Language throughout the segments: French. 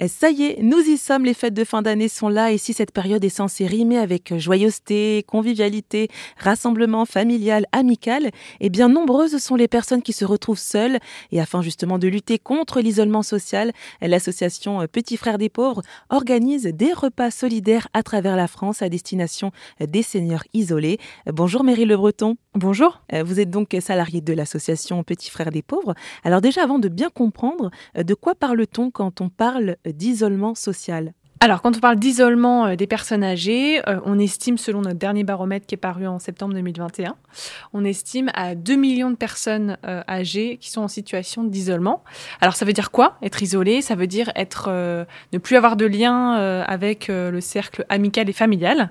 Et ça y est, nous y sommes, les fêtes de fin d'année sont là et si cette période est censée rimer avec joyeuseté, convivialité, rassemblement familial, amical, eh bien nombreuses sont les personnes qui se retrouvent seules et afin justement de lutter contre l'isolement social, l'association Petits Frères des Pauvres organise des repas solidaires à travers la France à destination des seniors isolés. Bonjour Mary Le Breton. Bonjour. Vous êtes donc salariée de l'association Petits Frères des Pauvres. Alors déjà avant de bien comprendre, de quoi parle-t-on quand on parle d'isolement social alors, quand on parle d'isolement euh, des personnes âgées, euh, on estime, selon notre dernier baromètre qui est paru en septembre 2021, on estime à 2 millions de personnes euh, âgées qui sont en situation d'isolement. Alors, ça veut dire quoi Être isolé, ça veut dire être, ne plus avoir de lien avec le cercle amical et familial.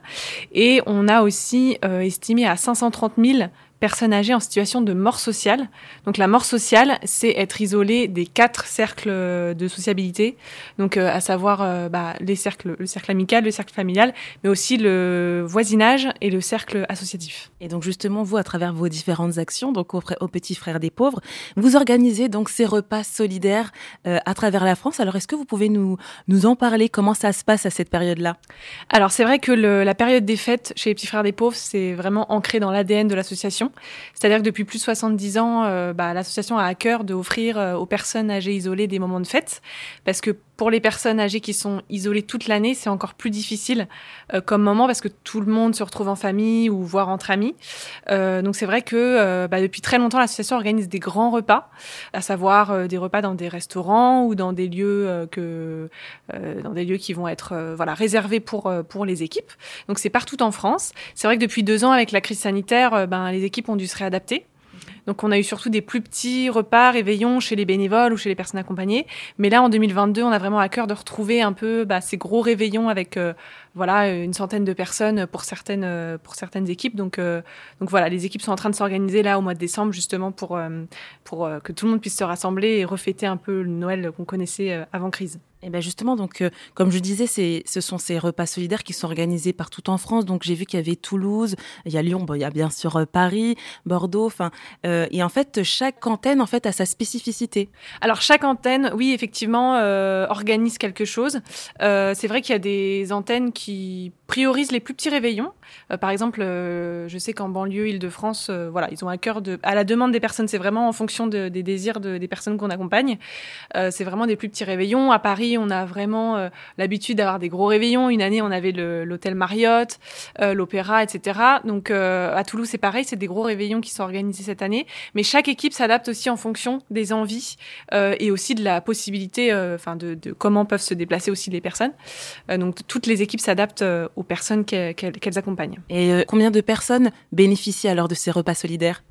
Et on a aussi estimé à 530 000 personnes âgées en situation de mort sociale. Donc la mort sociale, c'est être isolé des quatre cercles de sociabilité, donc euh, à savoir euh, bah, les cercles, le cercle amical, le cercle familial, mais aussi le voisinage et le cercle associatif. Et donc justement, vous, à travers vos différentes actions, donc aux, petits frères des pauvres, vous organisez donc ces repas solidaires euh, à travers la France. Alors est-ce que vous pouvez nous, nous en parler? Comment ça se passe à cette période-là? Alors c'est vrai que le, la période des fêtes chez les petits frères des pauvres, c'est vraiment ancré dans l'ADN de l'association. C'est-à-dire que depuis plus de 70 ans, euh, bah, l'association a à cœur d'offrir euh, aux personnes âgées isolées des moments de fête, parce que pour les personnes âgées qui sont isolées toute l'année, c'est encore plus difficile euh, comme moment parce que tout le monde se retrouve en famille ou voire entre amis. donc c'est vrai que bah, depuis très longtemps, l'association organise des grands repas, à savoir des repas dans des restaurants ou dans des lieux que dans des lieux qui vont être voilà réservés pour pour les équipes. Donc c'est partout en France. C'est vrai que depuis deux ans, avec la crise sanitaire, ben les équipes ont dû se réadapter. Donc on a eu surtout des plus petits repas, réveillons chez les bénévoles ou chez les personnes accompagnées. Mais là, en 2022, on a vraiment à cœur de retrouver un peu bah, ces gros réveillons avec euh, voilà une centaine de personnes pour certaines euh, pour certaines équipes. Donc euh, donc voilà, les équipes sont en train de s'organiser là au mois de décembre justement pour pour que tout le monde puisse se rassembler et refêter un peu le Noël qu'on connaissait avant crise. Et bien justement, donc, euh, comme je disais, ce sont ces repas solidaires qui sont organisés partout en France. Donc j'ai vu qu'il y avait Toulouse, il y a Lyon, bon, il y a bien sûr euh, Paris, Bordeaux. Euh, et en fait, chaque antenne en fait a sa spécificité. Alors chaque antenne, oui, effectivement, organise quelque chose. c'est vrai qu'il y a des antennes qui priorisent les plus petits réveillons. par exemple, je sais qu'en banlieue Île-de-France, voilà, ils ont un cœur de, à la demande des personnes. C'est vraiment en fonction des désirs des personnes qu'on accompagne. c'est vraiment des plus petits réveillons. À Paris on a vraiment euh, l'habitude d'avoir des gros réveillons. Une année, on avait l'hôtel Marriott, euh, l'opéra, etc. Donc euh, à Toulouse, c'est pareil, c'est des gros réveillons qui sont organisés cette année. Mais chaque équipe s'adapte aussi en fonction des envies et aussi de la possibilité, enfin de, comment peuvent se déplacer aussi les personnes. donc toutes les équipes s'adaptent personnes qu'elles accompagnent. Et combien de personnes bénéficient alors de ces repas solidaires?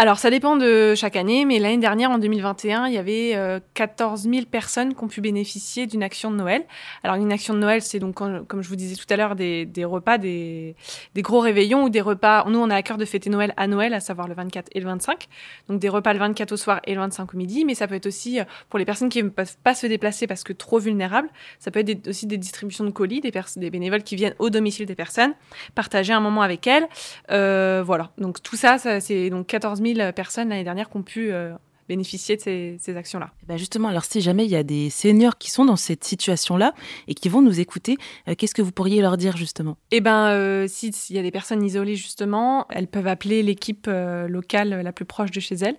Alors, ça dépend de chaque année, mais l'année dernière, en 2021, il y avait 14 euh, 000 personnes qui ont pu bénéficier d'une action de Noël. Alors, une action de Noël, c'est donc, comme je vous disais tout à l'heure, des, repas, des, gros réveillons ou des repas. Nous, on a à cœur de fêter Noël à Noël, à savoir le 24 et le 25. Donc, des repas le 24 au soir et le 25 au midi, mais ça peut être aussi euh, pour les personnes qui ne peuvent pas se déplacer parce que trop vulnérables. Ça peut être aussi des distributions de colis, des, bénévoles qui viennent au domicile des personnes, partager un moment avec elles. Euh, voilà. Donc, tout ça c'est donc 14 000 personnes l'année dernière qui ont pu euh, bénéficier de ces, actions-là. Eh ben justement, alors si jamais il y a des seniors qui sont dans cette situation-là et qui vont nous écouter, euh, qu'est-ce que vous pourriez leur dire justement? Eh ben, euh, s'il y a des personnes isolées justement, elles peuvent appeler l'équipe locale la plus proche de chez elles.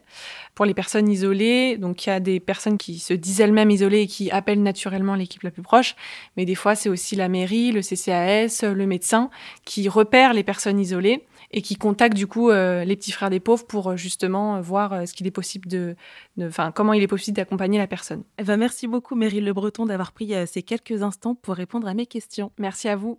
Pour les personnes isolées, donc il y a des personnes qui se disent elles-mêmes isolées et qui appellent naturellement l'équipe la plus proche, mais des fois c'est aussi la mairie, le CCAS, le médecin qui repèrent les personnes isolées et qui contacte du coup euh, les petits frères des pauvres pour euh, justement euh, voir ce qu'il est possible de, enfin comment il est possible d'accompagner la personne. Eh ben, merci beaucoup Meryl Le Breton d'avoir pris ces quelques instants pour répondre à mes questions. Merci à vous.